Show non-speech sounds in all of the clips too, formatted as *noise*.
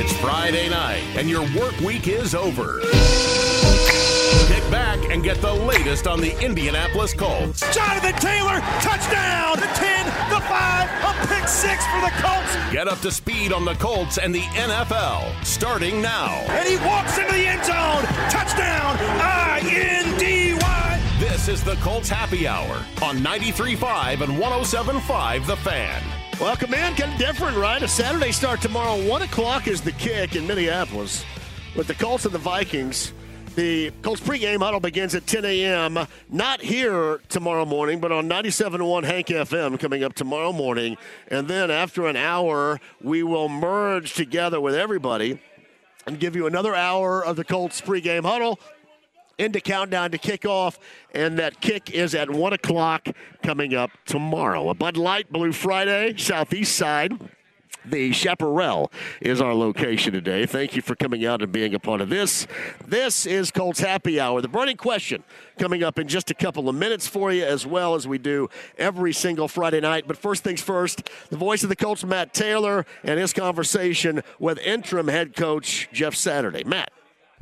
It's Friday night, and your work week is over. Kick back and get the latest on the Indianapolis Colts. Jonathan Taylor, touchdown! The 10, the 5, a pick six for the Colts. Get up to speed on the Colts and the NFL, starting now. And he walks into the end zone. Touchdown! I-N-D-Y. This is the Colts Happy Hour on 93.5 and 107.5 The Fan. Welcome in. Kind of different, right? A Saturday start tomorrow. 1 o'clock is the kick in Minneapolis with the Colts and the Vikings. The Colts pregame huddle begins at 10 a.m. Not here tomorrow morning, but on 97.1 Hank FM coming up tomorrow morning. And then after an hour, we will merge together with everybody and give you another hour of the Colts pregame huddle into countdown to kickoff, and that kick is at 1 o'clock coming up tomorrow. A Bud Light Blue Friday, Southeast Side. The Chaparral is our location today. Thank you for coming out and being a part of this. This is Colts Happy Hour. The burning question coming up in just a couple of minutes for you, as well as we do every single Friday night. But first things first, the voice of the Colts, Matt Taylor, and his conversation with interim head coach Jeff Saturday. Matt.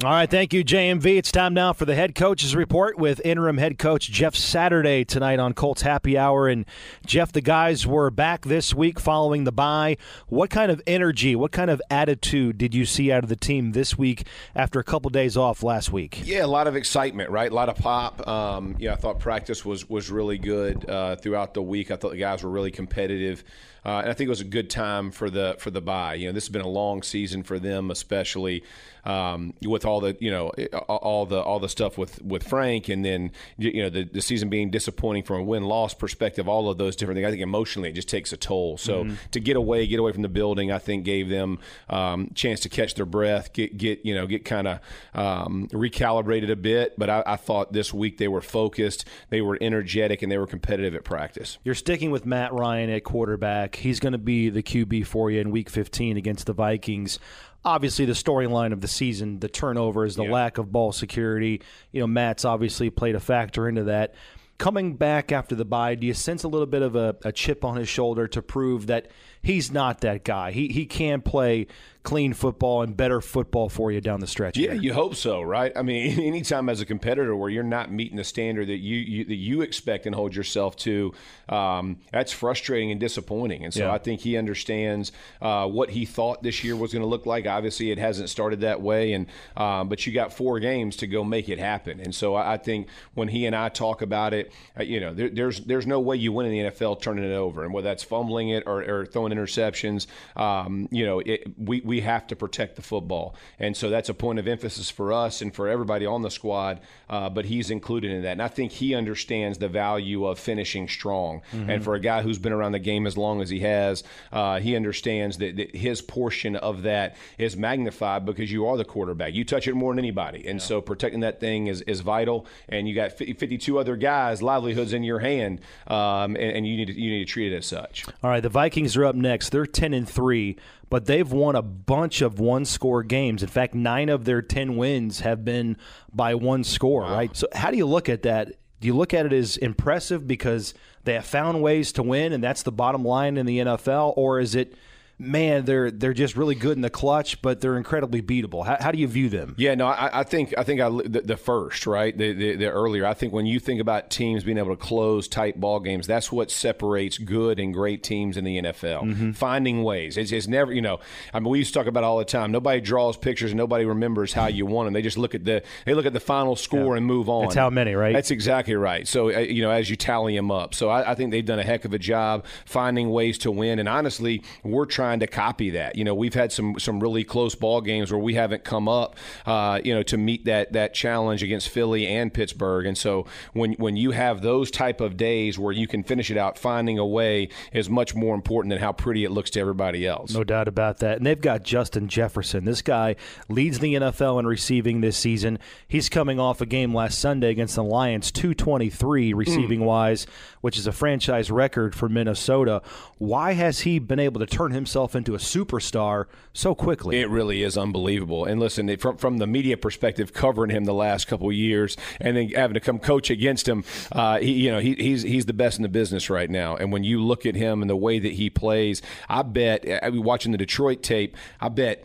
All right, thank you, JMV. It's time now for the head coach's report with interim head coach Jeff Saturday tonight on Colts Happy Hour. And Jeff, the guys were back this week following the bye. What kind of energy, what kind of attitude did you see out of the team this week after a couple days off last week? Yeah, a lot of excitement, right? A lot of pop. Um, yeah, I thought practice was was really good uh, throughout the week. I thought the guys were really competitive. Uh, and I think it was a good time for the for the bye. You know, this has been a long season for them, especially um, with all the you know all the all the stuff with with Frank, and then you know the, the season being disappointing from a win loss perspective. All of those different things. I think emotionally it just takes a toll. So mm-hmm. to get away, get away from the building, I think gave them um, chance to catch their breath, get get you know get kind of um, recalibrated a bit. But I, I thought this week they were focused, they were energetic, and they were competitive at practice. You're sticking with Matt Ryan at quarterback. He's going to be the QB for you in Week 15 against the Vikings. Obviously, the storyline of the season, the turnovers, the yeah. lack of ball security. You know, Matt's obviously played a factor into that. Coming back after the bye, do you sense a little bit of a, a chip on his shoulder to prove that he's not that guy? He he can play clean football and better football for you down the stretch. Yeah, here. you hope so, right? I mean, *laughs* anytime as a competitor where you're not meeting the standard that you, you that you expect and hold yourself to, um, that's frustrating and disappointing. And so yeah. I think he understands uh, what he thought this year was going to look like. Obviously, it hasn't started that way, and um, but you got four games to go make it happen. And so I, I think when he and I talk about it, uh, you know, there, there's there's no way you win in the NFL turning it over, and whether that's fumbling it or, or throwing interceptions, um, you know, it, we we we have to protect the football. And so that's a point of emphasis for us and for everybody on the squad, uh, but he's included in that. And I think he understands the value of finishing strong. Mm-hmm. And for a guy who's been around the game as long as he has, uh, he understands that, that, his portion of that is magnified because you are the quarterback. You touch it more than anybody. And yeah. so protecting that thing is, is vital. And you got 52 other guys' livelihoods in your hand, um, and, and you, need to, you need to treat it as such. All right, the Vikings are up next. They're 10 and 3 but they've won a bunch of one score games. In fact, nine of their 10 wins have been by one score, wow. right? So, how do you look at that? Do you look at it as impressive because they have found ways to win and that's the bottom line in the NFL? Or is it man, they're they're just really good in the clutch, but they're incredibly beatable. How, how do you view them? Yeah, no, I, I think I think I, the, the first right, the, the, the, earlier. I think when you think about teams being able to close tight ball games, that's what separates good and great teams in the NFL. Mm-hmm. Finding ways. It's, it's never, you know, I mean, we used to talk about all the time. Nobody draws pictures, and nobody remembers how you won them. They just look at the they look at the final score yeah. and move on. That's how many, right? That's exactly right. So uh, you know, as you tally them up, so I, I think they've done a heck of a job finding ways to win. And honestly, we're trying to copy that that. You know, we've had some some really close ball games where we haven't come up, uh, you know, to meet that that challenge against Philly and Pittsburgh. And so when when you have those type of days where you can finish it out, finding a way is much more important than how pretty it looks to everybody else. No doubt about that. And they've got Justin Jefferson. This guy leads the NFL in receiving this season. He's coming off a game last Sunday against the Lions, 223 receiving mm. wise, which is a franchise record for Minnesota. Why has he been able to turn himself into a superstar so quickly. It really is unbelievable. And listen, from from the media perspective, covering him the last couple years, and then having to come coach against him, uh, he, you know, he, he's he's the best in the business right now. And when you look at him and the way that he plays, I bet, uh, watching the Detroit tape, I bet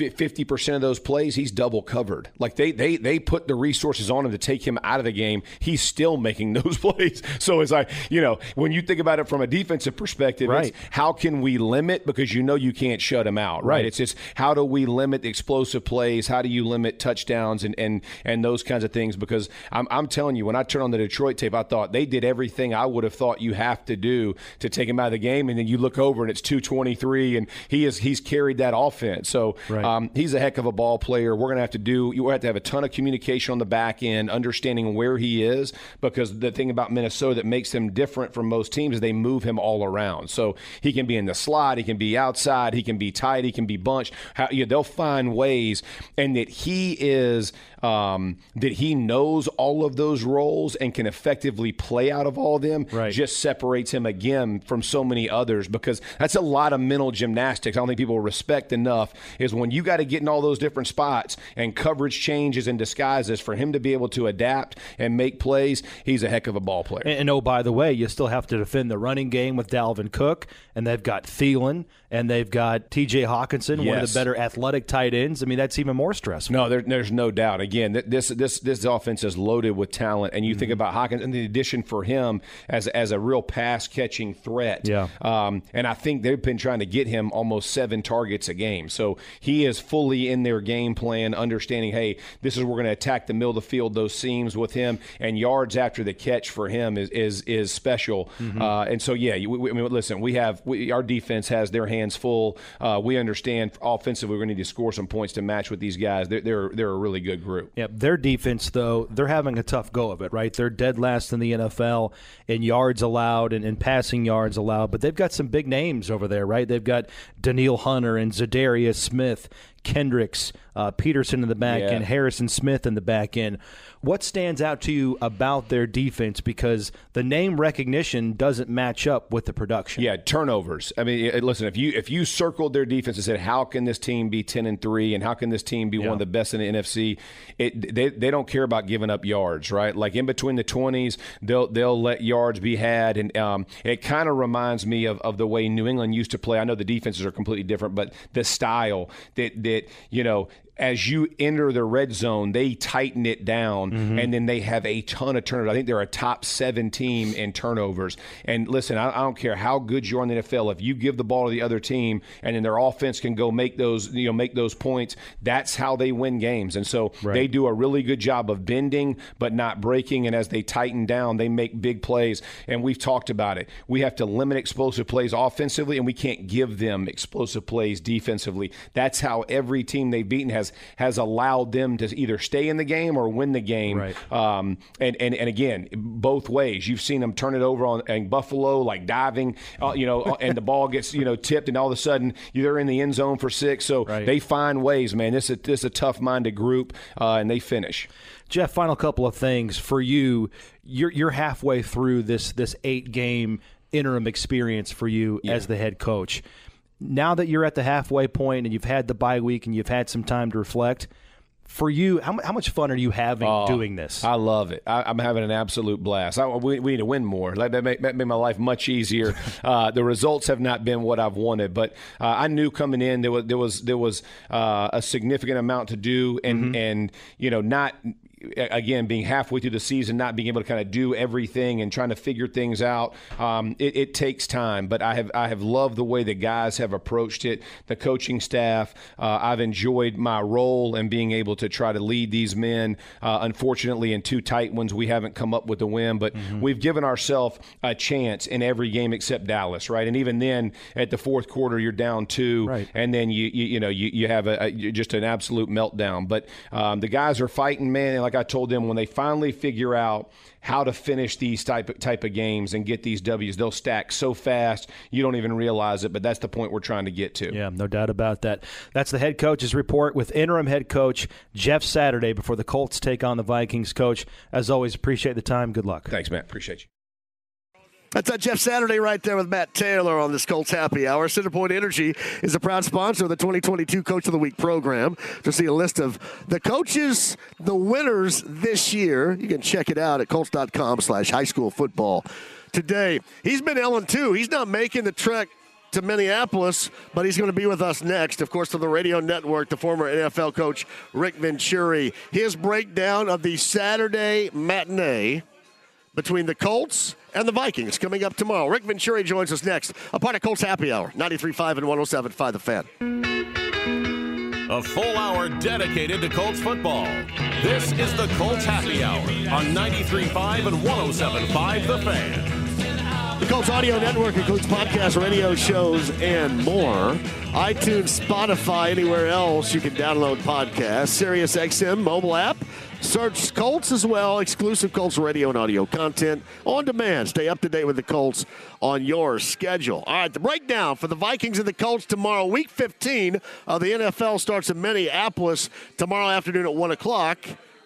50% of those plays he's double covered. Like they they they put the resources on him to take him out of the game. He's still making *laughs* those plays. So it's like you know when you think about it from a defensive perspective right. how can we limit because you know you can't shut him out right, right. it's just how do we limit the explosive plays? How do you limit touchdowns and and and those kinds of things? Because I'm, I'm telling you when I turned on the Detroit tape I thought they did everything I would have thought you have to do to take him out of the game. And then you look over and it's 223 and he is he's carried that offense. So right. Um, he's a heck of a ball player. We're going to have to do. You have to have a ton of communication on the back end, understanding where he is, because the thing about Minnesota that makes him different from most teams is they move him all around. So he can be in the slot, he can be outside, he can be tight, he can be bunched. How, you know, they'll find ways, and that he is um, that he knows all of those roles and can effectively play out of all of them. Right. Just separates him again from so many others because that's a lot of mental gymnastics. I don't think people respect enough is when you got to get in all those different spots and coverage changes and disguises for him to be able to adapt and make plays. He's a heck of a ball player. And, and oh, by the way, you still have to defend the running game with Dalvin Cook, and they've got Thielen, and they've got T.J. Hockenson, yes. one of the better athletic tight ends. I mean, that's even more stressful. No, there, there's no doubt. Again, this this this offense is loaded with talent, and you mm-hmm. think about Hawkins and the addition for him as as a real pass catching threat. Yeah. Um, and I think they've been trying to get him almost seven targets a game, so he is fully in their game plan, understanding, hey, this is we're going to attack the middle of the field, those seams with him, and yards after the catch for him is is is special. Mm-hmm. Uh, and so yeah, we, I mean, listen, we have we, our defense has their hands full. Uh, we understand offensively we're going to need to score some points to match with these guys. They're they're, they're a really good group. Yeah, their defense though they're having a tough go of it. Right, they're dead last in the NFL in yards allowed and in passing yards allowed, but they've got some big names over there. Right, they've got Danielle Hunter and Za'Darius Smith, Kendricks, uh, Peterson in the back yeah. end, Harrison Smith in the back end. What stands out to you about their defense? Because the name recognition doesn't match up with the production. Yeah, turnovers. I mean, listen, if you if you circled their defense and said, "How can this team be ten and three, and how can this team be yeah. one of the best in the NFC?" It, they they don't care about giving up yards, right? Like in between the twenties, they'll they'll let yards be had, and um, it kind of reminds me of, of the way New England used to play. I know the defenses are completely different, but the style that that you know as you enter the red zone, they tighten it down, mm-hmm. and then they have a ton of turnovers. I think they're a top seven team in turnovers. And listen, I, I, don't care how good you are in the NFL. If you give the ball to the other team, and then their offense can go make those, you know, make those points, that's how they win games. And so right. they do a really good job of bending but not breaking. And as they tighten down, they make big plays. And we've talked about it. We have to limit explosive plays offensively, and we can't give them explosive plays defensively. That's how every team they've beaten has has allowed them to either stay in the game or win the game. Right. Um, and, and and again, both ways. You've seen them turn it over on in Buffalo, like diving, uh, you know, and the ball gets you know tipped, and all of a sudden they're in the end zone for six. So right. they find ways, man. This is this is a tough minded group, uh, and they finish. Jeff, final couple of things for you. You're you're halfway through this this eight game interim experience for you yeah. as the head coach now that you're at the halfway point and you've had the bye week and you've had some time to reflect, for you, how, how much fun are you having oh, doing this? I love it. I, am having an absolute blast. I, we, we, need to win more. That made, that made my life much easier. *laughs* uh, the results have not been what I've wanted, but uh, I knew coming in there was there was there was uh, a significant amount to do, and mm-hmm. and you know not again, being halfway through the season, not being able to kind of do everything and trying to figure things out, um, it, it, takes time. But I have I have loved the way the guys have approached it. The coaching staff, uh, I've enjoyed my role and being able to try to lead these men. Uh, unfortunately, in two tight ones, we haven't come up with a win, but mm-hmm. we've given ourselves a chance in every game except Dallas, right? And even then, at the fourth quarter, you're down two, right. and then you you, you know you, you have a, a, just an absolute meltdown. But um, the guys are fighting, man. And like I told them, when they finally figure out how to finish these type of, type of games and get these W's, they'll stack so fast you don't even realize it. But that's the point we're trying to get to. Yeah, no doubt about that. That's the head coach's report with interim head coach Jeff Saturday before the Colts take on the Vikings. Coach, as always, appreciate the time. Good luck. Thanks, Matt. Appreciate you. That's that Jeff Saturday right there with Matt Taylor on this Colts Happy Hour. Centerpoint Energy is a proud sponsor of the 2022 Coach of the Week program. To see a list of the coaches, the winners this year, you can check it out at colts.com slash high school football today. He's been Ellen too. He's not making the trek to Minneapolis, but he's going to be with us next. Of course, to the radio network, the former NFL coach Rick Venturi. His breakdown of the Saturday matinee between the Colts and the Vikings coming up tomorrow. Rick Venturi joins us next, a part of Colts Happy Hour, 93.5 and 107.5 The Fan. A full hour dedicated to Colts football. This is the Colts Happy Hour on 93.5 and 107.5 The Fan. The Colts Audio Network includes podcasts, radio shows, and more. iTunes, Spotify, anywhere else you can download podcasts. Sirius XM mobile app Search Colts as well, exclusive Colts radio and audio content on demand. Stay up to date with the Colts on your schedule. All right, the breakdown for the Vikings and the Colts tomorrow. Week 15 of the NFL starts in Minneapolis tomorrow afternoon at 1 o'clock.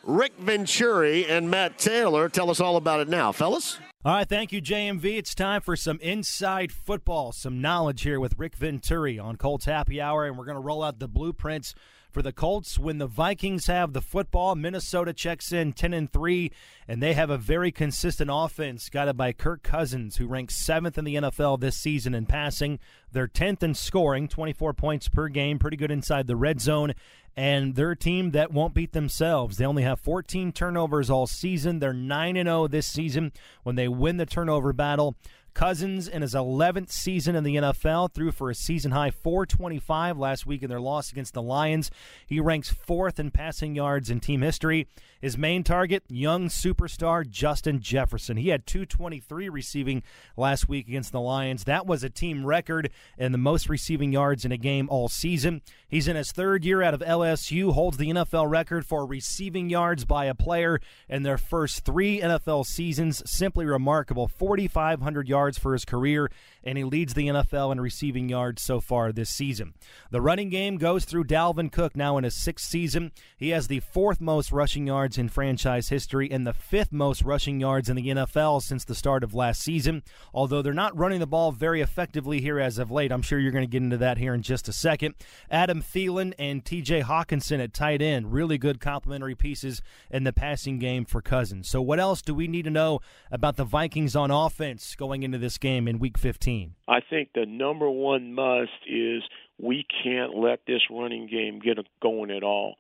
Rick Venturi and Matt Taylor tell us all about it now, fellas. All right, thank you, JMV. It's time for some inside football, some knowledge here with Rick Venturi on Colts Happy Hour, and we're going to roll out the blueprints for the Colts when the Vikings have the football. Minnesota checks in 10 and 3 and they have a very consistent offense guided by Kirk Cousins who ranks 7th in the NFL this season in passing. They're 10th in scoring, 24 points per game, pretty good inside the red zone. And they're a team that won't beat themselves. They only have 14 turnovers all season. They're 9 and 0 this season when they win the turnover battle. Cousins in his 11th season in the NFL threw for a season high 425 last week in their loss against the Lions. He ranks fourth in passing yards in team history. His main target, young superstar Justin Jefferson. He had 223 receiving last week against the Lions. That was a team record and the most receiving yards in a game all season. He's in his third year out of LSU, holds the NFL record for receiving yards by a player in their first three NFL seasons. Simply remarkable. 4,500 yards yards for his career, and he leads the NFL in receiving yards so far this season. The running game goes through Dalvin Cook now in his sixth season. He has the fourth most rushing yards in franchise history and the fifth most rushing yards in the NFL since the start of last season. Although they're not running the ball very effectively here as of late, I'm sure you're going to get into that here in just a second. Adam Thielen and TJ Hockenson at tight end, really good complementary pieces in the passing game for Cousins. So, what else do we need to know about the Vikings on offense going into into this game in Week 15? I think the number one must is we can't let this running game get going at all.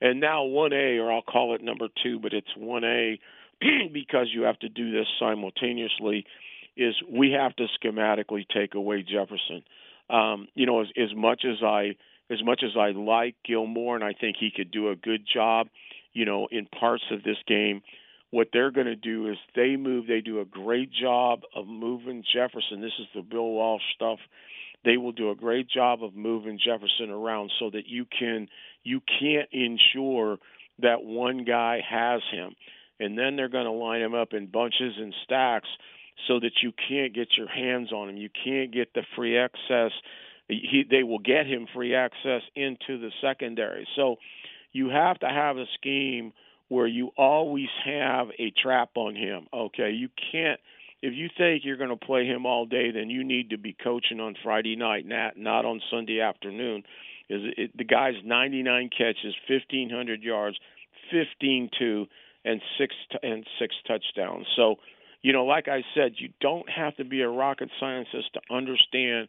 And now 1A, or I'll call it number two, but it's 1A *clears throat* because you have to do this simultaneously, is we have to schematically take away Jefferson. Um, you know, as, as much as I as much as I like Gilmore and I think he could do a good job, you know, in parts of this game, what they're going to do is they move. They do a great job of moving Jefferson. This is the Bill Walsh stuff. They will do a great job of moving Jefferson around so that you can you can't ensure that one guy has him, and then they're going to line him up in bunches and stacks so that you can't get your hands on him. You can't get the free access. He, they will get him free access into the secondary. So you have to have a scheme where you always have a trap on him. Okay, you can't. If you think you're going to play him all day, then you need to be coaching on Friday night, not not on Sunday afternoon. Is it, the guy's 99 catches, 1500 yards, 15 two, and six and six touchdowns. So, you know, like I said, you don't have to be a rocket scientist to understand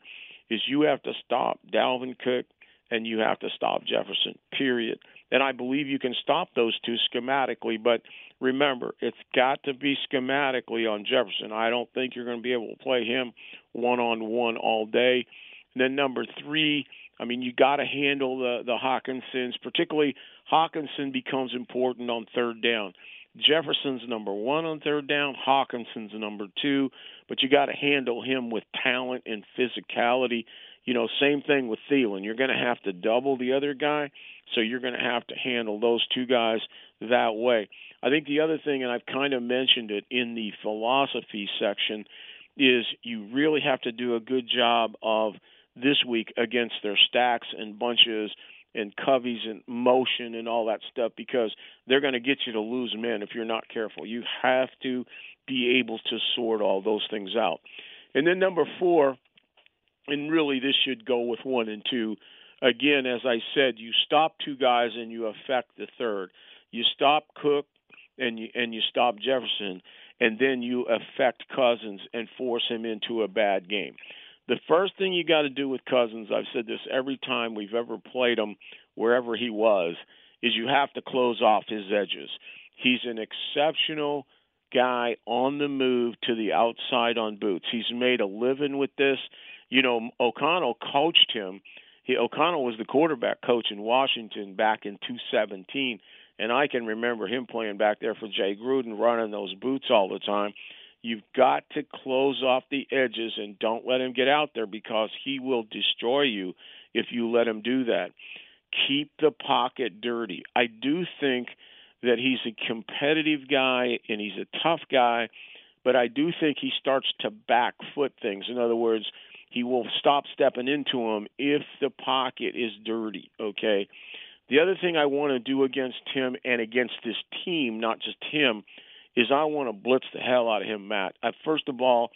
is you have to stop Dalvin Cook and you have to stop Jefferson. Period And I believe you can stop those two schematically. But remember, it's got to be schematically on Jefferson. I don't think you're going to be able to play him one on one all day. And then number three, I mean, you got to handle the the Hockensons, Particularly, Hockenson becomes important on third down. Jefferson's number one on third down. Hockenson's number two, but you got to handle him with talent and physicality. You know, same thing with Thielen. You're going to have to double the other guy, so you're going to have to handle those two guys that way. I think the other thing, and I've kind of mentioned it in the philosophy section, is you really have to do a good job of this week against their stacks and bunches and coveys and motion and all that stuff because they're going to get you to lose men if you're not careful. You have to be able to sort all those things out. And then number four, and really this should go with one and two. Again, as I said, you stop two guys and you affect the third. You stop Cook and you and you stop Jefferson, and then you affect Cousins and force him into a bad game. The first thing you got to do with Cousins, I've said this every time we've ever played him, wherever he was, is you have to close off his edges. He's an exceptional guy on the move to the outside on boots. He's made a living with this. You know, O'Connell coached him. He, O'Connell was the quarterback coach in Washington back in 2017, and I can remember him playing back there for Jay Gruden, running those boots all the time. You've got to close off the edges and don't let him get out there because he will destroy you if you let him do that. Keep the pocket dirty. I do think that he's a competitive guy and he's a tough guy, but I do think he starts to back foot things. In other words, he will stop stepping into him if the pocket is dirty, okay? The other thing I want to do against him and against this team, not just him, is I want to blitz the hell out of him, Matt. Uh, first of all,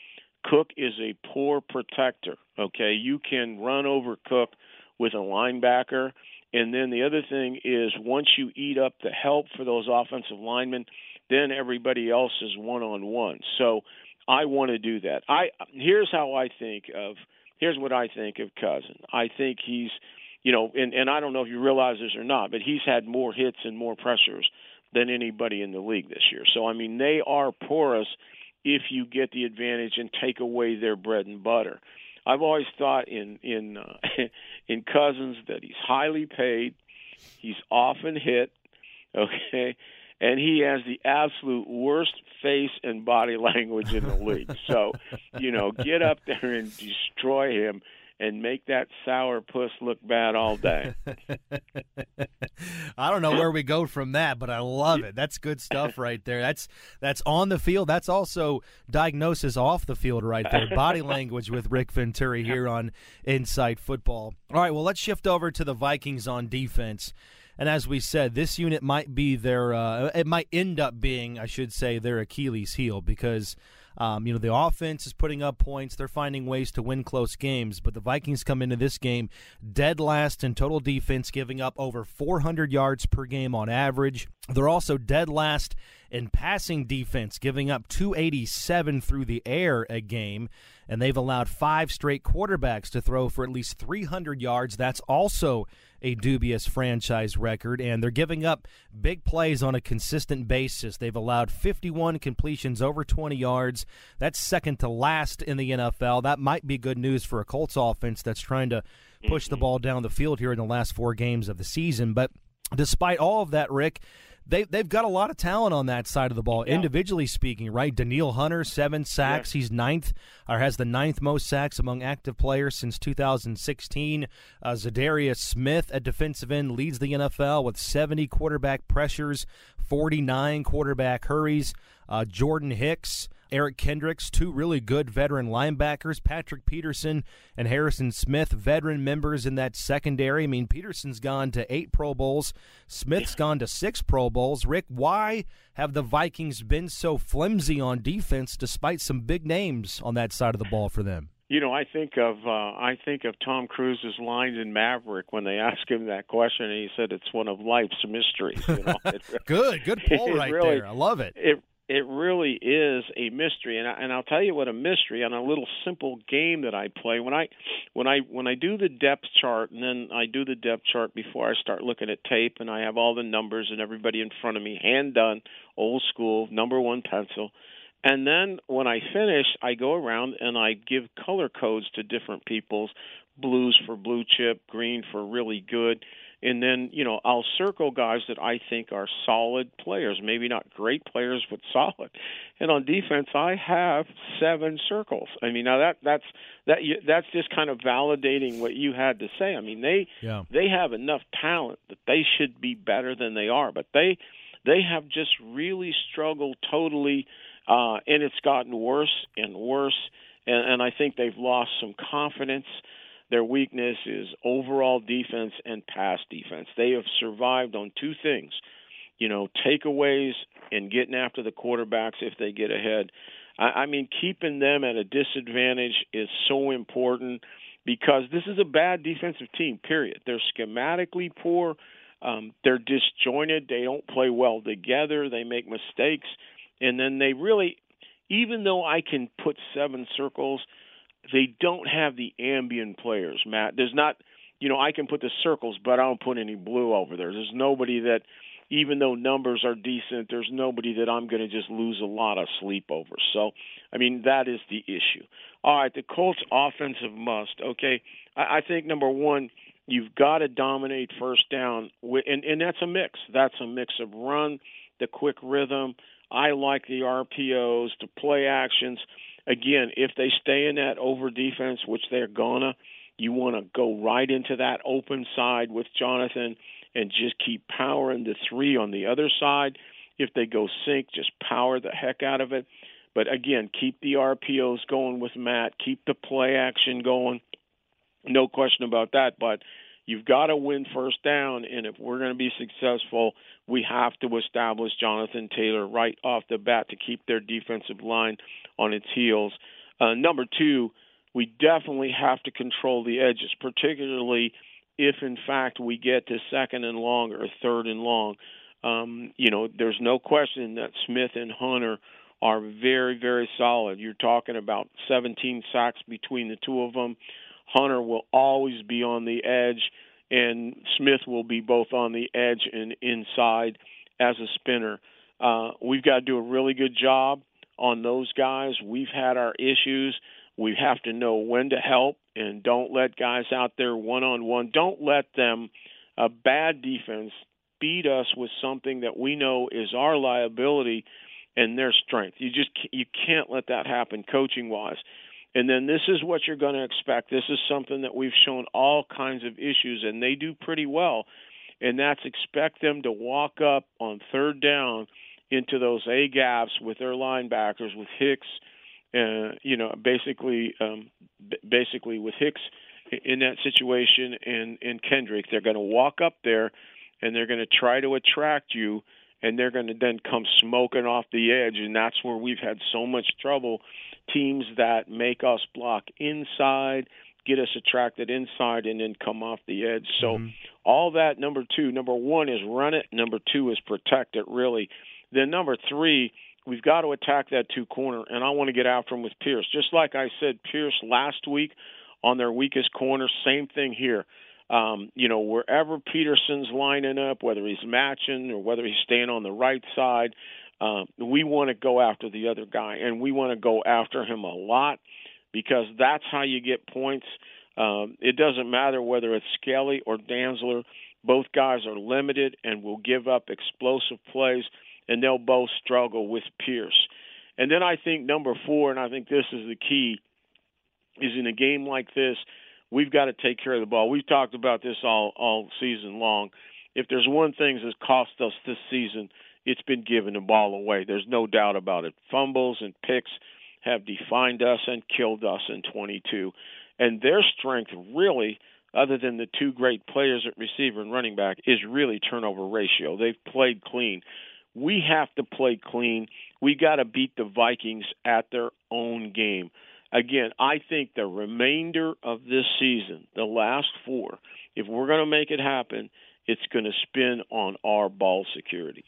Cook is a poor protector. Okay, you can run over Cook with a linebacker, and then the other thing is once you eat up the help for those offensive linemen, then everybody else is one on one. So I want to do that. I here's how I think of here's what I think of Cousin. I think he's you know, and, and I don't know if you realize this or not, but he's had more hits and more pressures than anybody in the league this year. So I mean, they are porous if you get the advantage and take away their bread and butter. I've always thought in in uh, *laughs* in Cousins that he's highly paid, he's often hit, okay, and he has the absolute worst face and body *laughs* language in the league. So, you know, get up there and destroy him and make that sour puss look bad all day. *laughs* I don't know where we go from that, but I love it. That's good stuff right there. That's that's on the field. That's also diagnosis off the field right there. *laughs* Body language with Rick Venturi here on Inside Football. All right, well, let's shift over to the Vikings on defense. And as we said, this unit might be their, uh, it might end up being, I should say, their Achilles heel because um, you know, the offense is putting up points. They're finding ways to win close games. But the Vikings come into this game dead last in total defense, giving up over 400 yards per game on average. They're also dead last in passing defense, giving up 287 through the air a game. And they've allowed five straight quarterbacks to throw for at least 300 yards. That's also a dubious franchise record, and they're giving up big plays on a consistent basis. They've allowed 51 completions over 20 yards. That's second to last in the NFL. That might be good news for a Colts offense that's trying to push the mm-hmm. ball down the field here in the last four games of the season. But despite all of that, Rick, they they've got a lot of talent on that side of the ball, yeah. individually speaking, right? Danielle Hunter, seven sacks. Yeah. He's ninth, or has the ninth most sacks among active players since 2016. Uh, Za'Darius Smith, a defensive end, leads the NFL with 70 quarterback pressures, 49 quarterback hurries. Uh, Jordan Hicks Eric Kendricks, two really good veteran linebackers, Patrick Peterson and Harrison Smith, veteran members in that secondary. I mean, Peterson's gone to eight Pro Bowls, Smith's gone to six Pro Bowls. Rick, why have the Vikings been so flimsy on defense despite some big names on that side of the ball for them? You know, I think of uh, I think of Tom Cruise's lines in Maverick when they *laughs* asked him that question, and he said it's one of life's mysteries. You know? *laughs* good, good *laughs* pull right really, there. I love it. It it really is a mystery. And I, and I'll tell you what a mystery on a little simple game that I play. When I when I when I do the depth chart and then I do the depth chart before I start looking at tape and I have all the numbers and everybody in front of me hand done old school number 1 pencil. And then when I finish I go around and I give color codes to different people's blues for blue chip green for really good and then you know I'll circle guys that I think are solid players, maybe not great players, but solid. And on defense, I have seven circles. I mean, now that that's that that's just kind of validating what you had to say. I mean, they yeah. they have enough talent that they should be better than they are, but they they have just really struggled totally, uh, and it's gotten worse and worse. And, and I think they've lost some confidence. Their weakness is overall defense and pass defense. They have survived on two things, you know, takeaways and getting after the quarterbacks if they get ahead. I, I mean, keeping them at a disadvantage is so important because this is a bad defensive team, period. They're schematically poor. Um, they're disjointed. They don't play well together. They make mistakes. And then they really, even though I can put seven circles – they don't have the ambient players, Matt. There's not, you know, I can put the circles, but I don't put any blue over there. There's nobody that, even though numbers are decent, there's nobody that I'm going to just lose a lot of sleep over. So, I mean, that is the issue. All right, the Colts offensive must. Okay, I, I think number one, you've got to dominate first down, and and that's a mix. That's a mix of run, the quick rhythm. I like the RPOs, the play actions again, if they stay in that over defense, which they're gonna, you want to go right into that open side with Jonathan and just keep powering the three on the other side. If they go sink, just power the heck out of it. But again, keep the RPOs going with Matt. Keep the play action going. No question about that. But you've got to win first down, and if we're going to be successful, we have to establish Jonathan Taylor right off the bat to keep their defensive line on its heels. Uh, number two, we definitely have to control the edges, particularly if, in fact, we get to second and long or third and long. Um, you know, there's no question that Smith and Hunter are very, very solid. You're talking about 17 sacks between the two of them. Hunter will always be on the edge, and Smith will be both on the edge and inside as a spinner. Uh, we've got to do a really good job on those guys. We've had our issues. We have to know when to help and don't let guys out there one on one. Don't let them, a bad defense, beat us with something that we know is our liability and their strength. You just you can't let that happen coaching wise. And then this is what you're going to expect. This is something that we've shown all kinds of issues, and they do pretty well. And that's expect them to walk up on third down into those A gaps with their linebackers, with Hicks, uh, you know, basically, um, b- basically with Hicks in that situation and and Kendrick, they're going to walk up there and they're going to try to attract you, and they're going to then come smoking off the edge, and that's where we've had so much trouble. Teams that make us block inside get us attracted inside and then come off the edge. So mm-hmm. all that number 2, number 1 is run it, number 2 is protect it really. Then number three, we've got to attack that two corner, and I want to get after him with Pierce. Just like I said, Pierce last week on their weakest corner, same thing here. Um, you know, wherever Peterson's lining up, whether he's matching or whether he's staying on the right side, uh, we want to go after the other guy, and we want to go after him a lot because that's how you get points. Um, it doesn't matter whether it's Shelley or Dantzler; both guys are limited and will give up explosive plays and they'll both struggle with Pierce. And then I think number four, and I think this is the key, is in a game like this, we've got to take care of the ball. We've talked about this all all season long. If there's one thing that's cost us this season, it's been giving the ball away. There's no doubt about it. Fumbles and picks have defined us and killed us in 22. And their strength really other than the two great players at receiver and running back, is really turnover ratio. They've played clean we have to play clean. We got to beat the Vikings at their own game. Again, I think the remainder of this season, the last four, if we're going to make it happen, it's going to spin on our ball security.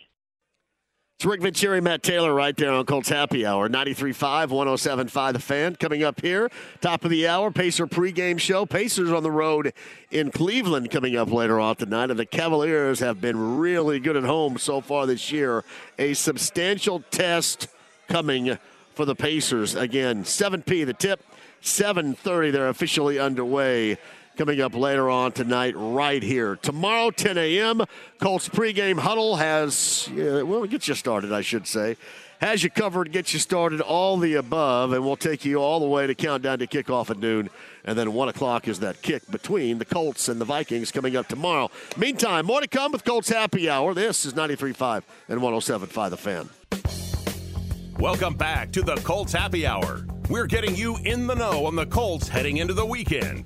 It's Rick Venturi, Matt Taylor right there on Colts Happy Hour. 93.5, 107.5 The Fan. Coming up here, top of the hour, Pacer pregame show. Pacers on the road in Cleveland coming up later on tonight. And the Cavaliers have been really good at home so far this year. A substantial test coming for the Pacers. Again, 7P the tip, 7.30 they're officially underway coming up later on tonight, right here. Tomorrow, 10 a.m., Colts pregame huddle has, well, it gets you started, I should say. Has you covered, gets you started, all the above, and we'll take you all the way to countdown to kickoff at noon. And then 1 o'clock is that kick between the Colts and the Vikings coming up tomorrow. Meantime, more to come with Colts Happy Hour. This is 93.5 and 107.5 The Fan. Welcome back to the Colts Happy Hour. We're getting you in the know on the Colts heading into the weekend.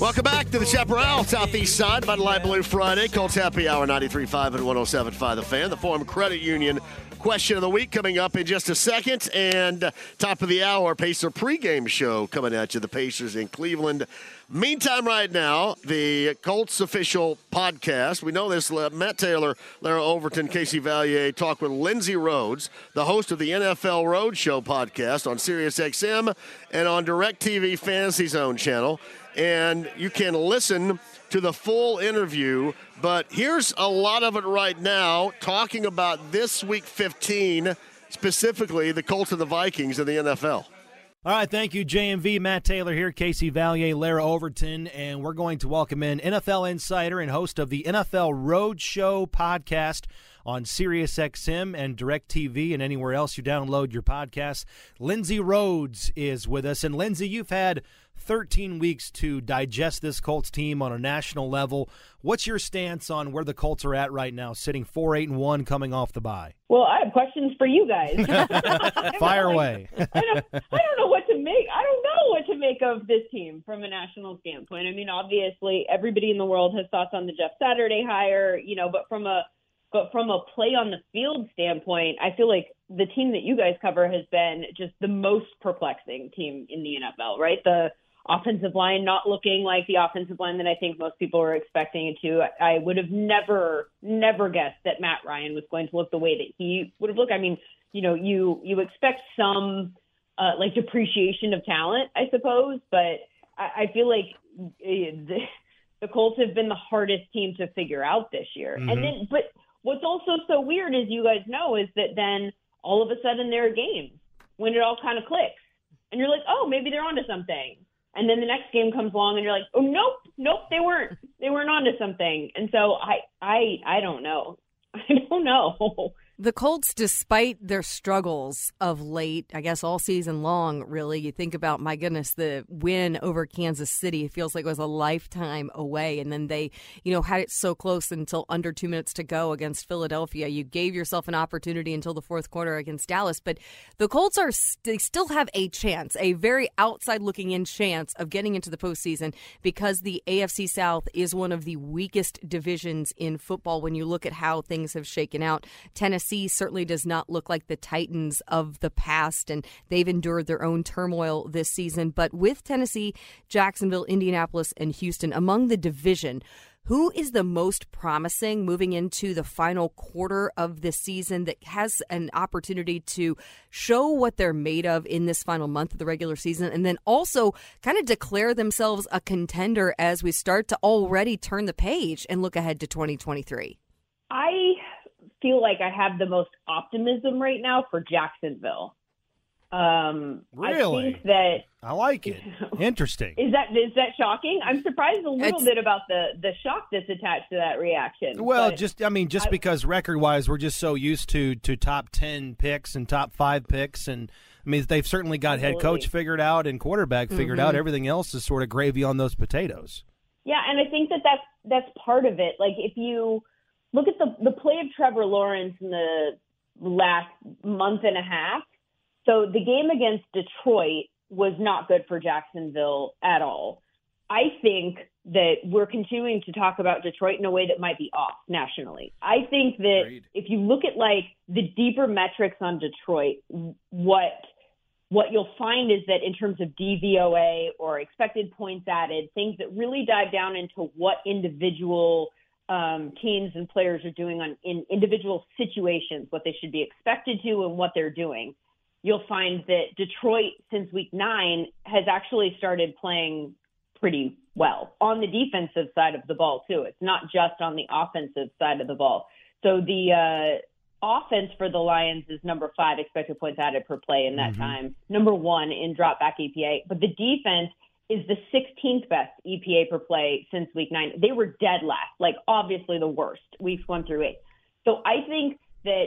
Welcome back to the Chaparral Southeast Side, Bud Light Blue Friday. Colts Happy Hour 93.5 and 107.5 The Fan. The Forum Credit Union question of the week coming up in just a second. And uh, top of the hour, Pacer pregame show coming at you. The Pacers in Cleveland. Meantime, right now, the Colts official podcast. We know this. Matt Taylor, Larra Overton, Casey Valier talk with Lindsay Rhodes, the host of the NFL Roadshow podcast on SiriusXM and on DirecTV Fantasy Zone channel. And you can listen to the full interview. But here's a lot of it right now, talking about this week 15, specifically the Colts and the Vikings in the NFL. All right, thank you, JMV. Matt Taylor here, Casey Valier, Larra Overton, and we're going to welcome in NFL insider and host of the NFL Roadshow podcast on SiriusXM and DirecTV and anywhere else you download your podcasts. Lindsay Rhodes is with us. And Lindsay, you've had 13 weeks to digest this Colts team on a national level. What's your stance on where the Colts are at right now, sitting 4 8 and 1 coming off the bye? Well, I have questions for you guys. *laughs* Fire away. I, don't, I don't know what to make. I don't know what to make of this team from a national standpoint. I mean, obviously, everybody in the world has thoughts on the Jeff Saturday hire, you know, but from a but from a play on the field standpoint, I feel like the team that you guys cover has been just the most perplexing team in the NFL, right? The offensive line not looking like the offensive line that I think most people were expecting it to. I would have never, never guessed that Matt Ryan was going to look the way that he would have looked. I mean, you know, you you expect some uh, like depreciation of talent, I suppose, but I, I feel like eh, the, the Colts have been the hardest team to figure out this year. Mm-hmm. And then, but what's also so weird, as you guys know, is that then all of a sudden there are games when it all kind of clicks, and you're like, oh, maybe they're onto something and then the next game comes along and you're like, oh nope, nope, they weren't. They weren't onto something. And so I I I don't know. *laughs* I don't know. The Colts, despite their struggles of late, I guess all season long, really, you think about, my goodness, the win over Kansas City feels like it was a lifetime away. And then they, you know, had it so close until under two minutes to go against Philadelphia. You gave yourself an opportunity until the fourth quarter against Dallas. But the Colts are, they still have a chance, a very outside looking in chance of getting into the postseason because the AFC South is one of the weakest divisions in football when you look at how things have shaken out. Tennessee Tennessee certainly does not look like the Titans of the past, and they've endured their own turmoil this season. But with Tennessee, Jacksonville, Indianapolis, and Houston among the division, who is the most promising moving into the final quarter of the season that has an opportunity to show what they're made of in this final month of the regular season and then also kind of declare themselves a contender as we start to already turn the page and look ahead to 2023? I feel like I have the most optimism right now for Jacksonville. Um, really? I think that I like it. *laughs* Interesting. Is that is that shocking? I'm surprised a little it's, bit about the the shock that's attached to that reaction. Well, just I mean, just I, because record wise, we're just so used to to top ten picks and top five picks, and I mean they've certainly got absolutely. head coach figured out and quarterback figured mm-hmm. out. Everything else is sort of gravy on those potatoes. Yeah, and I think that that's that's part of it. Like if you look at the the play of Trevor Lawrence in the last month and a half. So the game against Detroit was not good for Jacksonville at all. I think that we're continuing to talk about Detroit in a way that might be off nationally. I think that Agreed. if you look at like the deeper metrics on Detroit, what what you'll find is that in terms of DVOA or expected points added, things that really dive down into what individual um, teams and players are doing on in individual situations, what they should be expected to, and what they're doing. You'll find that Detroit, since week nine, has actually started playing pretty well on the defensive side of the ball too. It's not just on the offensive side of the ball. So the uh, offense for the Lions is number five expected points added per play in that mm-hmm. time, number one in drop back EPA, but the defense is the 16th best EPA per play since week nine. They were dead last, like obviously the worst, weeks one through eight. So I think that,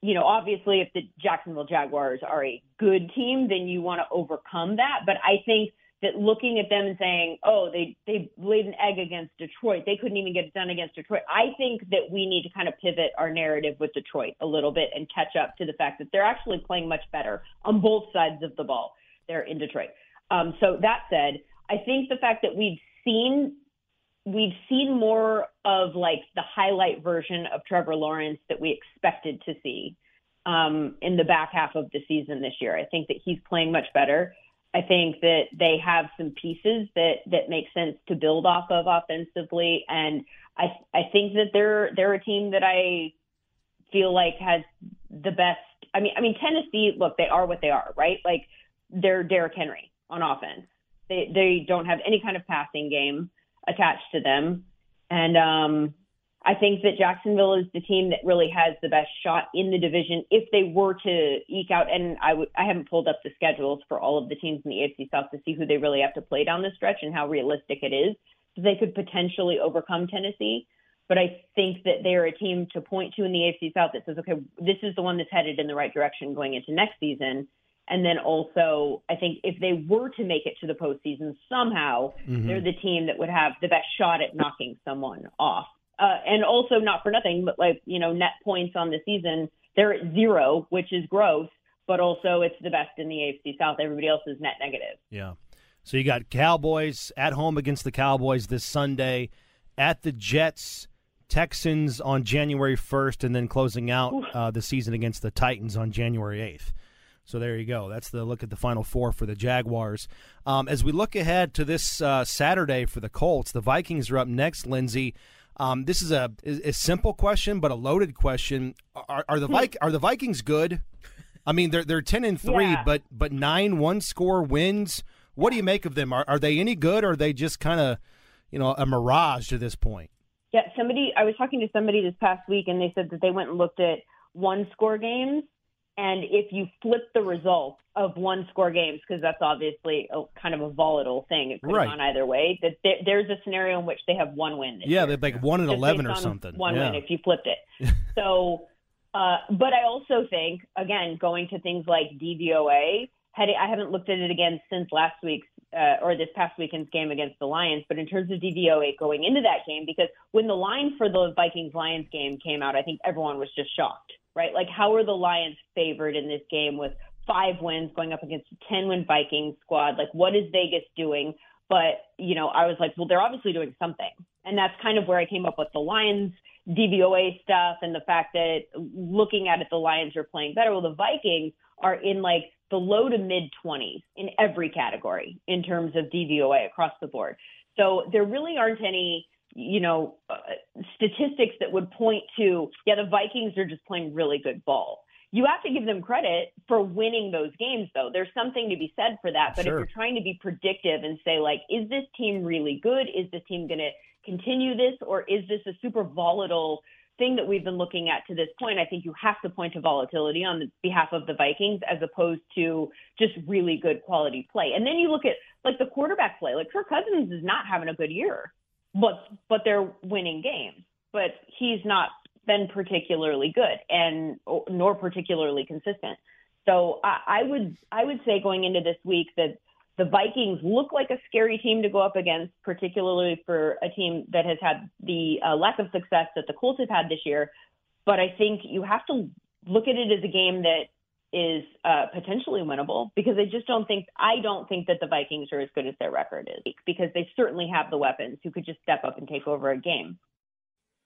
you know, obviously if the Jacksonville Jaguars are a good team, then you want to overcome that. But I think that looking at them and saying, oh, they, they laid an egg against Detroit, they couldn't even get it done against Detroit. I think that we need to kind of pivot our narrative with Detroit a little bit and catch up to the fact that they're actually playing much better on both sides of the ball there in Detroit. Um, so that said, I think the fact that we've seen we've seen more of like the highlight version of Trevor Lawrence that we expected to see. um, in the back half of the season this year. I think that he's playing much better. I think that they have some pieces that that make sense to build off of offensively, and I I think that they're they're a team that I feel like has the best. I mean, I mean Tennessee. Look, they are what they are, right? Like they're Derrick Henry on offense. They they don't have any kind of passing game attached to them, and um, I think that Jacksonville is the team that really has the best shot in the division if they were to eke out. And I would I haven't pulled up the schedules for all of the teams in the AFC South to see who they really have to play down the stretch and how realistic it is. So they could potentially overcome Tennessee. But I think that they're a team to point to in the AFC South that says, okay, this is the one that's headed in the right direction going into next season. And then also, I think if they were to make it to the postseason somehow, mm-hmm. they're the team that would have the best shot at knocking someone off uh, and also not for nothing, but like you know, net points on the season, they're at zero, which is gross. But also, it's the best in the AFC South. Everybody else is net negative. Yeah. So you got Cowboys at home against the Cowboys this Sunday, at the Jets, Texans on January 1st, and then closing out uh, the season against the Titans on January 8th. So there you go. That's the look at the final four for the Jaguars. Um, as we look ahead to this uh, Saturday for the Colts, the Vikings are up next, Lindsay. Um, this is a, a, simple question, but a loaded question. Are, are the hmm. Vi- are the Vikings good? I mean, they're they're ten and three, yeah. but but nine one score wins. What do you make of them? Are are they any good, or are they just kind of you know a mirage to this point? Yeah, somebody. I was talking to somebody this past week, and they said that they went and looked at one score games, and if you flip the result of one score games, because that's obviously a, kind of a volatile thing, it could right. have gone either way. That there, there's a scenario in which they have one win. yeah, they're like one and eleven or something. One yeah. win if you flipped it. *laughs* so, uh, but I also think again going to things like DVOA. Had I haven't looked at it again since last week's uh, or this past weekend's game against the Lions. But in terms of DVOA going into that game, because when the line for the Vikings Lions game came out, I think everyone was just shocked right? Like, how are the Lions favored in this game with five wins going up against a 10 win Vikings squad? Like, what is Vegas doing? But, you know, I was like, well, they're obviously doing something. And that's kind of where I came up with the Lions DVOA stuff and the fact that looking at it, the Lions are playing better. Well, the Vikings are in like the low to mid 20s in every category in terms of DVOA across the board. So there really aren't any you know, uh, statistics that would point to, yeah, the Vikings are just playing really good ball. You have to give them credit for winning those games, though. There's something to be said for that. But sure. if you're trying to be predictive and say, like, is this team really good? Is this team going to continue this? Or is this a super volatile thing that we've been looking at to this point? I think you have to point to volatility on the behalf of the Vikings as opposed to just really good quality play. And then you look at, like, the quarterback play. Like, Kirk Cousins is not having a good year but but they're winning games. But he's not been particularly good and nor particularly consistent. So I, I would I would say going into this week that the Vikings look like a scary team to go up against, particularly for a team that has had the uh, lack of success that the Colts have had this year. But I think you have to look at it as a game that is uh, potentially winnable because I just don't think I don't think that the Vikings are as good as their record is because they certainly have the weapons who could just step up and take over a game.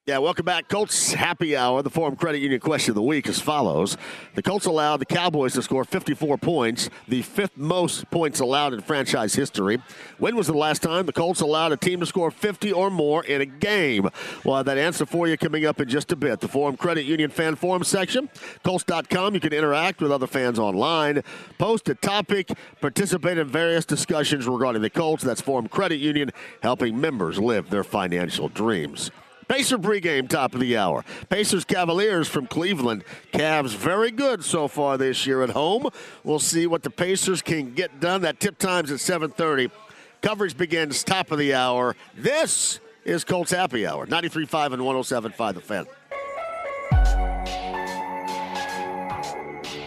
Yeah, welcome back. Colts Happy Hour. The Forum Credit Union question of the week as follows. The Colts allowed the Cowboys to score 54 points, the fifth most points allowed in franchise history. When was the last time the Colts allowed a team to score 50 or more in a game? We'll that answer for you coming up in just a bit. The Forum Credit Union fan forum section, Colts.com. You can interact with other fans online, post a topic, participate in various discussions regarding the Colts. That's Forum Credit Union, helping members live their financial dreams. Pacer pregame, top of the hour. Pacers Cavaliers from Cleveland. Cavs very good so far this year at home. We'll see what the Pacers can get done. That tip time's at 7:30. Coverage begins top of the hour. This is Colts Happy Hour. 93.5 and 107.5 The Fan.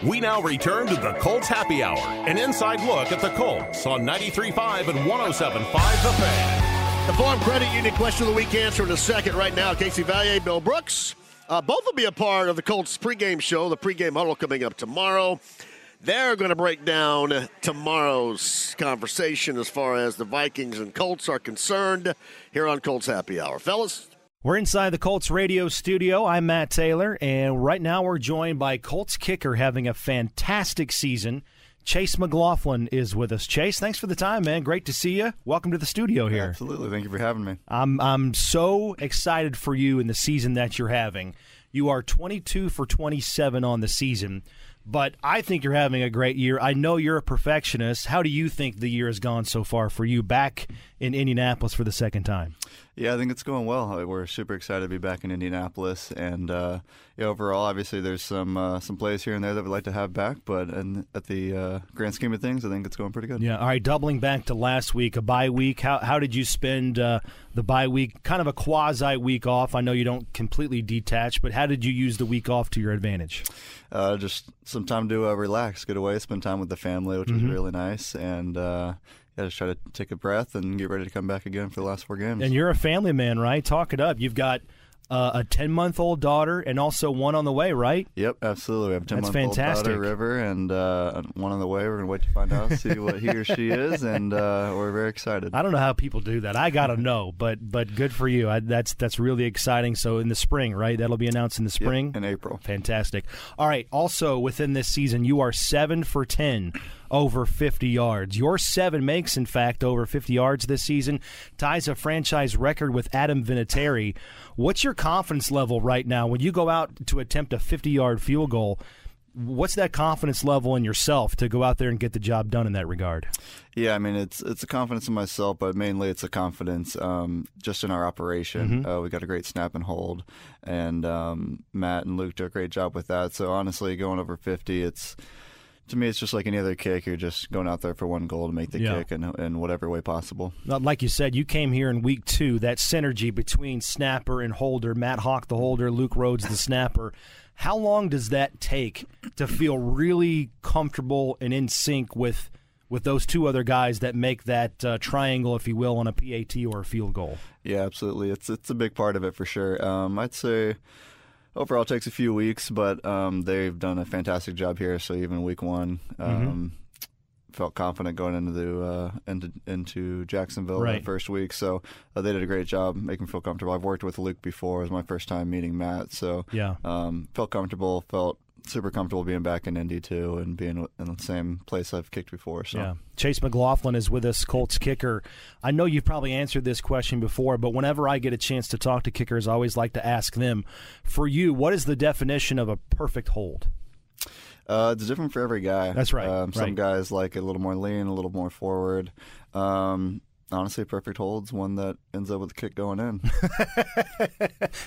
We now return to the Colts Happy Hour, an inside look at the Colts on 93.5 and 107.5 The Fan. The Forum Credit Union question of the week answer in a second. Right now, Casey Valier, Bill Brooks. Uh, both will be a part of the Colts pregame show, the pregame huddle coming up tomorrow. They're going to break down tomorrow's conversation as far as the Vikings and Colts are concerned here on Colts Happy Hour. Fellas, We're inside the Colts radio studio. I'm Matt Taylor, and right now we're joined by Colts kicker having a fantastic season. Chase McLaughlin is with us. Chase, thanks for the time, man. Great to see you. Welcome to the studio here. Absolutely. Thank you for having me. I'm I'm so excited for you in the season that you're having. You are 22 for 27 on the season, but I think you're having a great year. I know you're a perfectionist. How do you think the year has gone so far for you back in Indianapolis for the second time? Yeah, I think it's going well. Uh, we're super excited to be back in Indianapolis, and uh, yeah, overall, obviously, there's some uh, some plays here and there that we'd like to have back, but in, at the uh, grand scheme of things, I think it's going pretty good. Yeah. All right. Doubling back to last week, a bye week. How how did you spend uh, the bye week? Kind of a quasi week off. I know you don't completely detach, but how did you use the week off to your advantage? Uh, just some time to relax, get away, spend time with the family, which mm-hmm. was really nice, and yeah, just try to take a breath and get ready to come back again for the last four games. And you're a family man, right? Talk it up. You've got uh, a 10 month old daughter and also one on the way, right? Yep, absolutely. We have a 10 month old daughter, River, and uh, one on the way. We're going to wait to find out, see what he or she is, and uh, we're very excited. *laughs* I don't know how people do that. I got to *laughs* know, but but good for you. I, that's that's really exciting. So in the spring, right? That'll be announced in the spring? Yep, in April. Fantastic. All right. Also, within this season, you are 7 for 10 over 50 yards. Your seven makes, in fact, over 50 yards this season, ties a franchise record with Adam Vinatieri. What's your confidence level right now when you go out to attempt a 50 yard field goal? What's that confidence level in yourself to go out there and get the job done in that regard? Yeah, I mean it's it's a confidence in myself, but mainly it's a confidence um, just in our operation. Mm-hmm. Uh, we got a great snap and hold, and um, Matt and Luke do a great job with that. So honestly, going over fifty, it's to me, it's just like any other kick. You're just going out there for one goal to make the yeah. kick in, in whatever way possible. Like you said, you came here in week two. That synergy between snapper and holder, Matt Haack the holder, Luke Rhodes the snapper. How long does that take to feel really comfortable and in sync with with those two other guys that make that uh, triangle, if you will, on a PAT or a field goal? Yeah, absolutely. It's it's a big part of it for sure. Um, I'd say overall it takes a few weeks, but um, they've done a fantastic job here. So even week one, mm-hmm. um, mm-hmm. felt confident going into the uh, into into Jacksonville right. the first week. So uh, they did a great job making me feel comfortable. I've worked with Luke before; it was my first time meeting Matt, so yeah, um, felt comfortable. Felt super comfortable being back in Indy too, and being in the same place I've kicked before. So. Yeah, Chase McLaughlin is with us, Colts kicker. I know you've probably answered this question before, but whenever I get a chance to talk to kickers, I always like to ask them. For you, what is the definition of a perfect hold? Uh, it's different for every guy. That's right. Um, some right. guys like a little more lean, a little more forward. Um, honestly, perfect holds one that ends up with a kick going in. *laughs*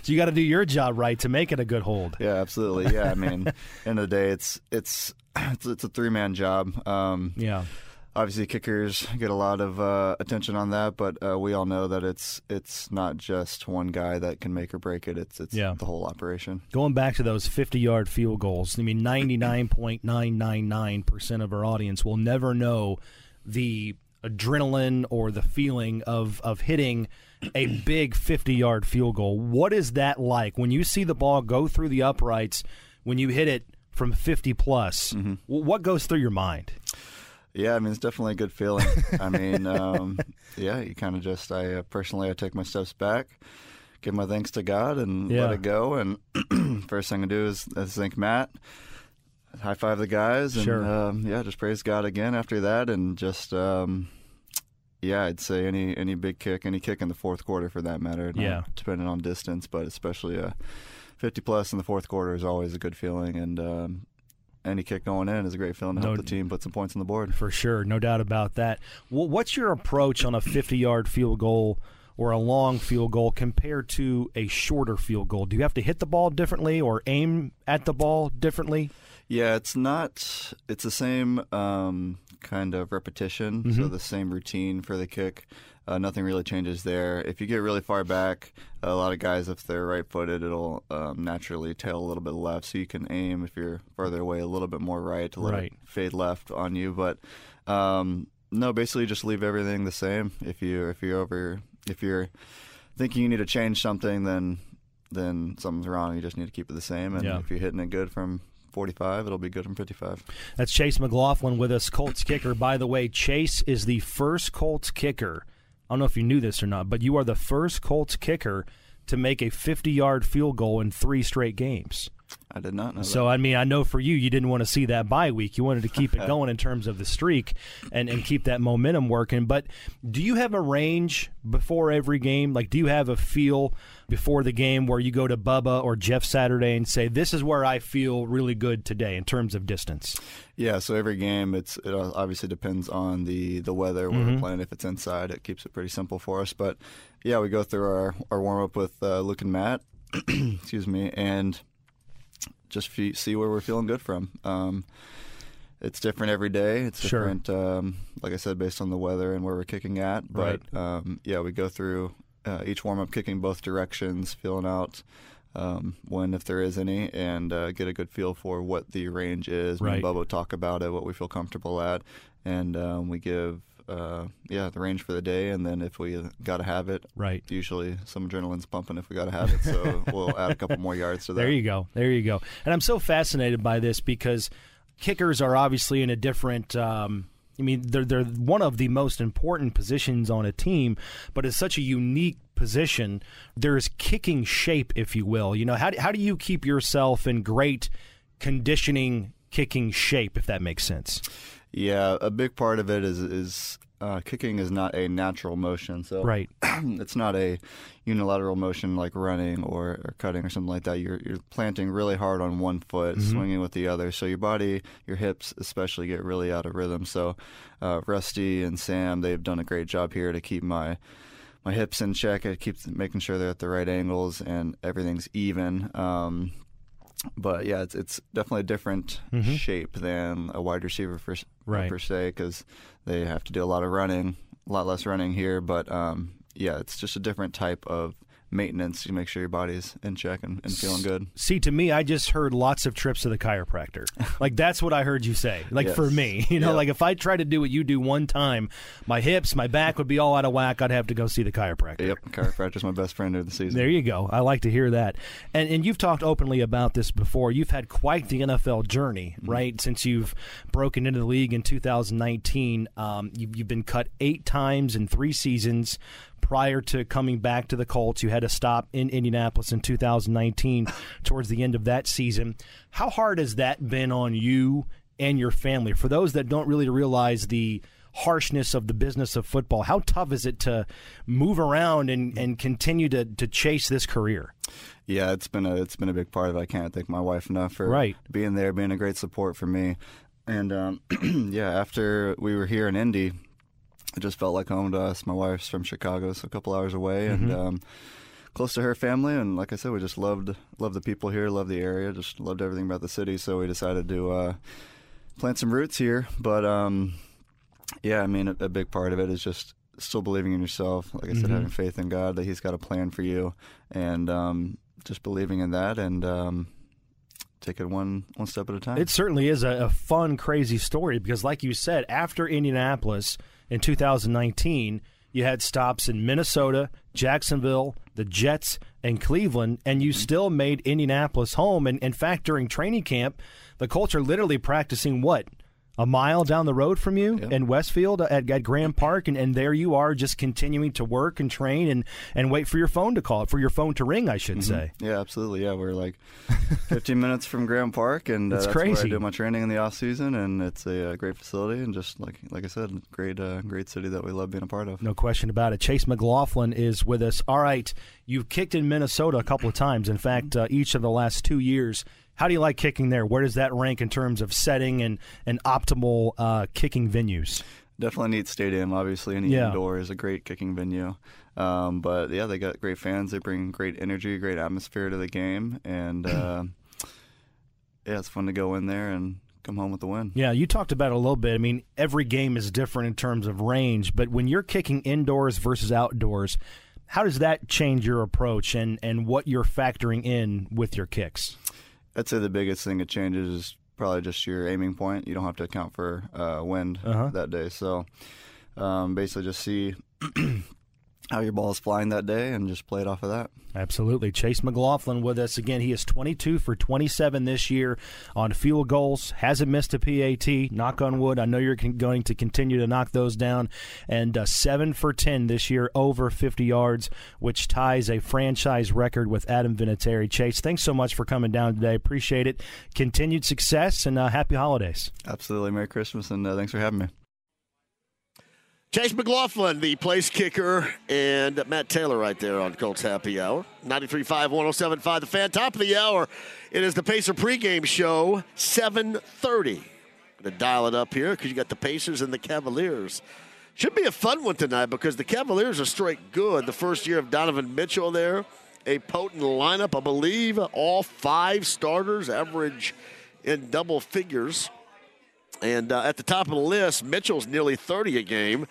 so you got to do your job right to make it a good hold. Yeah, absolutely. Yeah, I mean, *laughs* end of the day, it's it's it's, it's a three man job. Um, yeah. Obviously, kickers get a lot of uh, attention on that, but uh, we all know that it's it's not just one guy that can make or break it. It's it's yeah. the whole operation. Going back to those fifty-yard field goals, I mean, ninety-nine point nine nine nine percent of our audience will never know the adrenaline or the feeling of of hitting a big 50 yard field goal. What is that like when you see the ball go through the uprights when you hit it from 50 plus? Mm-hmm. What goes through your mind? Yeah, I mean it's definitely a good feeling. I mean, um, yeah, you kind of just I uh, personally I take my steps back, give my thanks to God, and yeah. let it go. And *clears throat* first thing I do is, is thank Matt high five the guys, and sure. um, yeah, just praise God again after that, and just um, yeah, I'd say any any big kick, any kick in the fourth quarter for that matter. Yeah, depending on distance, but especially a fifty plus in the fourth quarter is always a good feeling, and um, any kick going in is a great feeling to no, help the team put some points on the board. For sure, no doubt about that. Well, what's your approach on a fifty-yard field goal? or a long field goal compared to a shorter field goal? Do you have to hit the ball differently or aim at the ball differently? Yeah, it's not. It's the same um, kind of repetition, mm-hmm. so the same routine for the kick. Uh, nothing really changes there. If you get really far back, a lot of guys, if they're right-footed, it'll um, naturally tail a little bit left. So you can aim if you're farther away a little bit more right to let right. it fade left on you. But um, no, basically just leave everything the same. If you if you're over if you're thinking you need to change something, then then something's wrong. You just need to keep it the same. And yeah. if you're hitting it good from 45. It'll be good from 55. That's Chase McLaughlin with us, Colts kicker. By the way, Chase is the first Colts kicker. I don't know if you knew this or not, but you are the first Colts kicker to make a 50 yard field goal in three straight games. I did not know. So that. I mean, I know for you, you didn't want to see that bye week. You wanted to keep it *laughs* going in terms of the streak and, and keep that momentum working. But do you have a range before every game? Like, do you have a feel before the game where you go to Bubba or Jeff Saturday and say, "This is where I feel really good today in terms of distance"? Yeah. So every game, it's it obviously depends on the the weather Mm-hmm. we're playing. If it's inside, it keeps it pretty simple for us. But yeah, we go through our our warm up with uh, Luke and Matt. *clears throat* excuse me, and just fe- see where we're feeling good from. Um, it's different every day. It's Sure. different, um, like I said, based on the weather and where we're kicking at. But um, yeah, we go through uh, each warm up kicking both directions, feeling out um, when, if there is any, and uh, get a good feel for what the range is. Me and Bubba talk about it, what we feel comfortable at, and um, we give. Uh, yeah, the range for the day, and then if we got to have it, Right. Usually, some adrenaline's pumping if we got to have it, so *laughs* we'll add a couple more yards to that. There you go. There you go. And I'm so fascinated by this because kickers are obviously in a different. Um, I mean, they're they're one of the most important positions on a team, but it's such a unique position. There's kicking shape, if you will. You know, how do, how do you keep yourself in great conditioning kicking shape, if that makes sense? Yeah, a big part of it is is uh, kicking is not a natural motion. So Right. *clears throat* it's not a unilateral motion like running or, or cutting or something like that. You're you're planting really hard on one foot, swinging with the other. So your body, your hips especially, get really out of rhythm. So uh, Rusty and Sam, they've done a great job here to keep my my hips in check. I keep making sure they're at the right angles and everything's even. Um, but yeah, it's it's definitely a different shape than a wide receiver for, Right. per se because they have to do a lot of running, a lot less running here. But um, yeah, it's just a different type of maintenance. You make sure your body's in check and, and feeling good. See, to me, I just heard lots of trips to the chiropractor. *laughs* Like that's what I heard you say. Like Yes. for me, *laughs* you know, Yeah. like if I tried to do what you do one time, my hips, my back would be all out of whack. I'd have to go see the chiropractor. Yep, chiropractor's my best friend of the season. There you go. I like to hear that. And and you've talked openly about this before. You've had quite the NFL journey, right? Since you've broken into the league in 2019, um, you've, you've been cut eight times in three seasons. Prior to coming back to the Colts, you had a stop in Indianapolis in 2019 *sighs* towards the end of that season. How hard has that been on you and your family? For those that don't really realize the harshness of the business of football, how tough is it to move around and, and continue to, to chase this career? Yeah, it's been a it's been a big part of it. I can't thank my wife enough for Right. being there, being a great support for me. And um, *clears throat* yeah, after we were here in Indy, it just felt like home to us. My wife's from Chicago, so a couple hours away, and um, close to her family. And like I said, we just loved loved the people here, loved the area, just loved everything about the city. So we decided to uh, plant some roots here. But um, yeah, I mean, a, a big part of it is just still believing in yourself. Like I said, having faith in God that He's got a plan for you, and um, just believing in that and um, take it one one step at a time. It certainly is a, a fun, crazy story because, like you said, after Indianapolis in 2019, you had stops in Minnesota, Jacksonville, the Jets, and Cleveland, and you mm-hmm. still made Indianapolis home. And in fact, during training camp, the Colts are literally practicing what? A mile down the road from you in Westfield at, at Grand Park, and, and there you are just continuing to work and train and, and wait for your phone to call, for your phone to ring, I should say. yeah, absolutely. Yeah, we're like *laughs* 15 minutes from Grand Park, and uh, That's that's where. I do my training in the off season. And it's a, uh great facility, and just like like I said, great uh, great city that we love being a part of. No question about it. Chase McLaughlin is with us. All right, you've kicked in Minnesota a couple of times. In fact, uh, each of the last two years. How do you like kicking there? Where does that rank in terms of setting and, and optimal uh, kicking venues? Definitely neat stadium. Obviously, any Yeah. indoor is a great kicking venue. Um, but yeah, they got great fans. They bring great energy, great atmosphere to the game, and uh, *clears throat* yeah, it's fun to go in there and come home with the win. Yeah, you talked about it a little bit. I mean, every game is different in terms of range, but when you're kicking indoors versus outdoors, how does that change your approach and, and what you're factoring in with your kicks? I'd say the biggest thing it changes is probably just your aiming point. You don't have to account for uh, wind Uh-huh. that day. So um, basically, just see *clears throat* how your ball is flying that day and just play it off of that. Absolutely. Chase McLaughlin with us again. He is 22 for 27 this year on field goals. Hasn't missed a PAT. Knock on wood. I know you're going to continue to knock those down. And uh, 7 for 10 this year, over 50 yards, which ties a franchise record with Adam Vinatieri. Chase, thanks so much for coming down today. Appreciate it. Continued success and uh, happy holidays. Absolutely. Merry Christmas and uh, thanks for having me. Chase McLaughlin, the place kicker, and Matt Taylor right there on Colts Happy Hour. 93.5, 107.5, the fan. Top of the hour, it is the Pacer pregame show, 7.30. Going to dial it up here because you got the Pacers and the Cavaliers. Should be a fun one tonight because the Cavaliers are straight good. The first year of Donovan Mitchell there, a potent lineup. I believe all five starters average in double figures. And uh, at the top of the list, Mitchell's nearly 30 a game,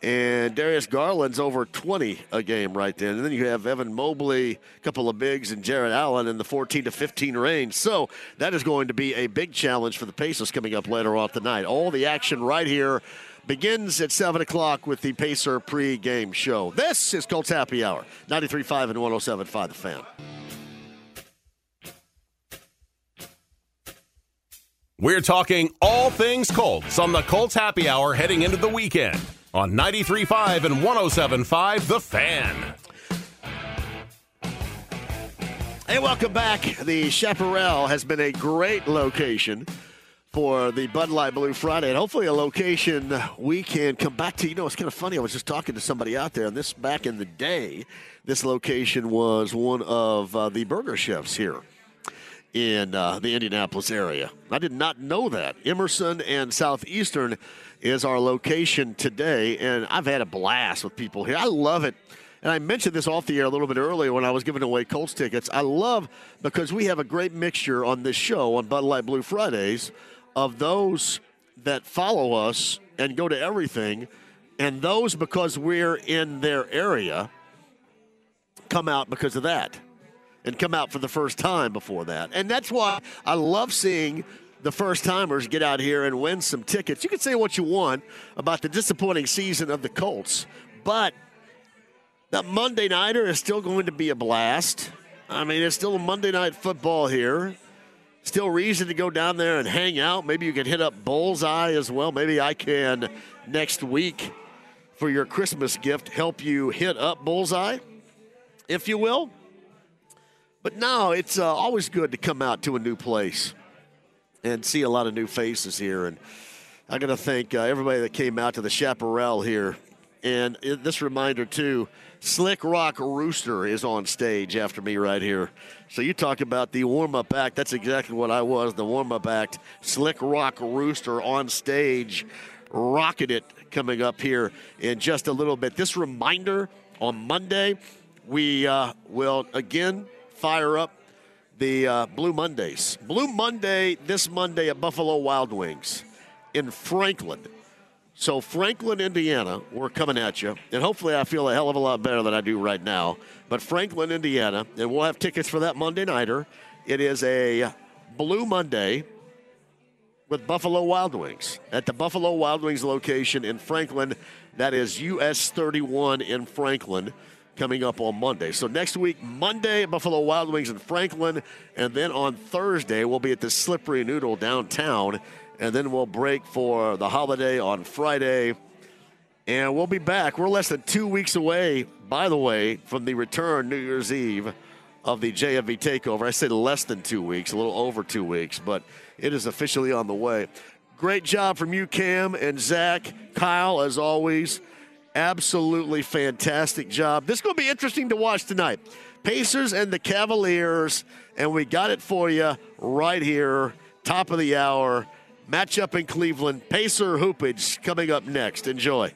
and Darius Garland's over 20 a game right then. And then you have Evan Mobley, a couple of bigs, and Jarrett Allen in the 14 to 15 range. So that is going to be a big challenge for the Pacers coming up later on tonight. All the action right here begins at 7 o'clock with the Pacer pre-game show. This is Colts Happy Hour, 93.5 and 107.5 The Fan. We're talking all things Colts on the Colts Happy Hour heading into the weekend on 93.5 and 107.5 The Fan. Hey, welcome back. The Chaparral has been a great location for the Bud Light Blue Friday, and hopefully a location we can come back to. You know, it's kind of funny. I was just talking to somebody out there, and this back in the day, this location was one of uh, the burger chefs here in uh, the Indianapolis area. I did not know that. Emerson and Southeastern is our location today, and I've had a blast with people here. I love it. And I mentioned this off the air a little bit earlier when I was giving away Colts tickets. I love because we have a great mixture on this show on Bud Light Blue Fridays of those that follow us and go to everything, and those because we're in their area come out because of that and come out for the first time before that. And that's why I love seeing the first timers get out here and win some tickets. You can say what you want about the disappointing season of the Colts, but that Monday Nighter is still going to be a blast. I mean, it's still a Monday night football here. Still reason to go down there and hang out. Maybe you can hit up Bullseye as well. Maybe I can next week for your Christmas gift help you hit up Bullseye, if you will. But no, it's uh, always good to come out to a new place and see a lot of new faces here. And I got to thank uh, everybody that came out to the Chaparral here. And this reminder, too Slick Rock Rooster is on stage after me right here. So you talk about the warm up act. That's exactly what I was the warm up act. Slick Rock Rooster on stage, rocking it coming up here in just a little bit. This reminder on Monday, we uh, will again fire up the uh, Blue Mondays. Blue Monday this Monday at Buffalo Wild Wings in Franklin. So, Franklin, Indiana, we're coming at you. And hopefully, I feel a hell of a lot better than I do right now. But Franklin, Indiana, and we'll have tickets for that Monday Nighter. It is a Blue Monday with Buffalo Wild Wings at the Buffalo Wild Wings location in Franklin. That is US 31 in Franklin coming up on Monday. So next week, Monday, Buffalo Wild Wings in Franklin, and then on Thursday, we'll be at the Slippery Noodle downtown, and then we'll break for the holiday on Friday. And we'll be back. We're less than two weeks away, by the way, from the return New Year's Eve of the JMV takeover. I said less than two weeks, a little over two weeks, but it is officially on the way. Great job from you, Cam and Zach. Kyle, as always absolutely fantastic job. This is going to be interesting to watch tonight. Pacers and the Cavaliers, and we got it for you right here, top of the hour. Matchup in Cleveland. Pacer Hoopage coming up next. Enjoy.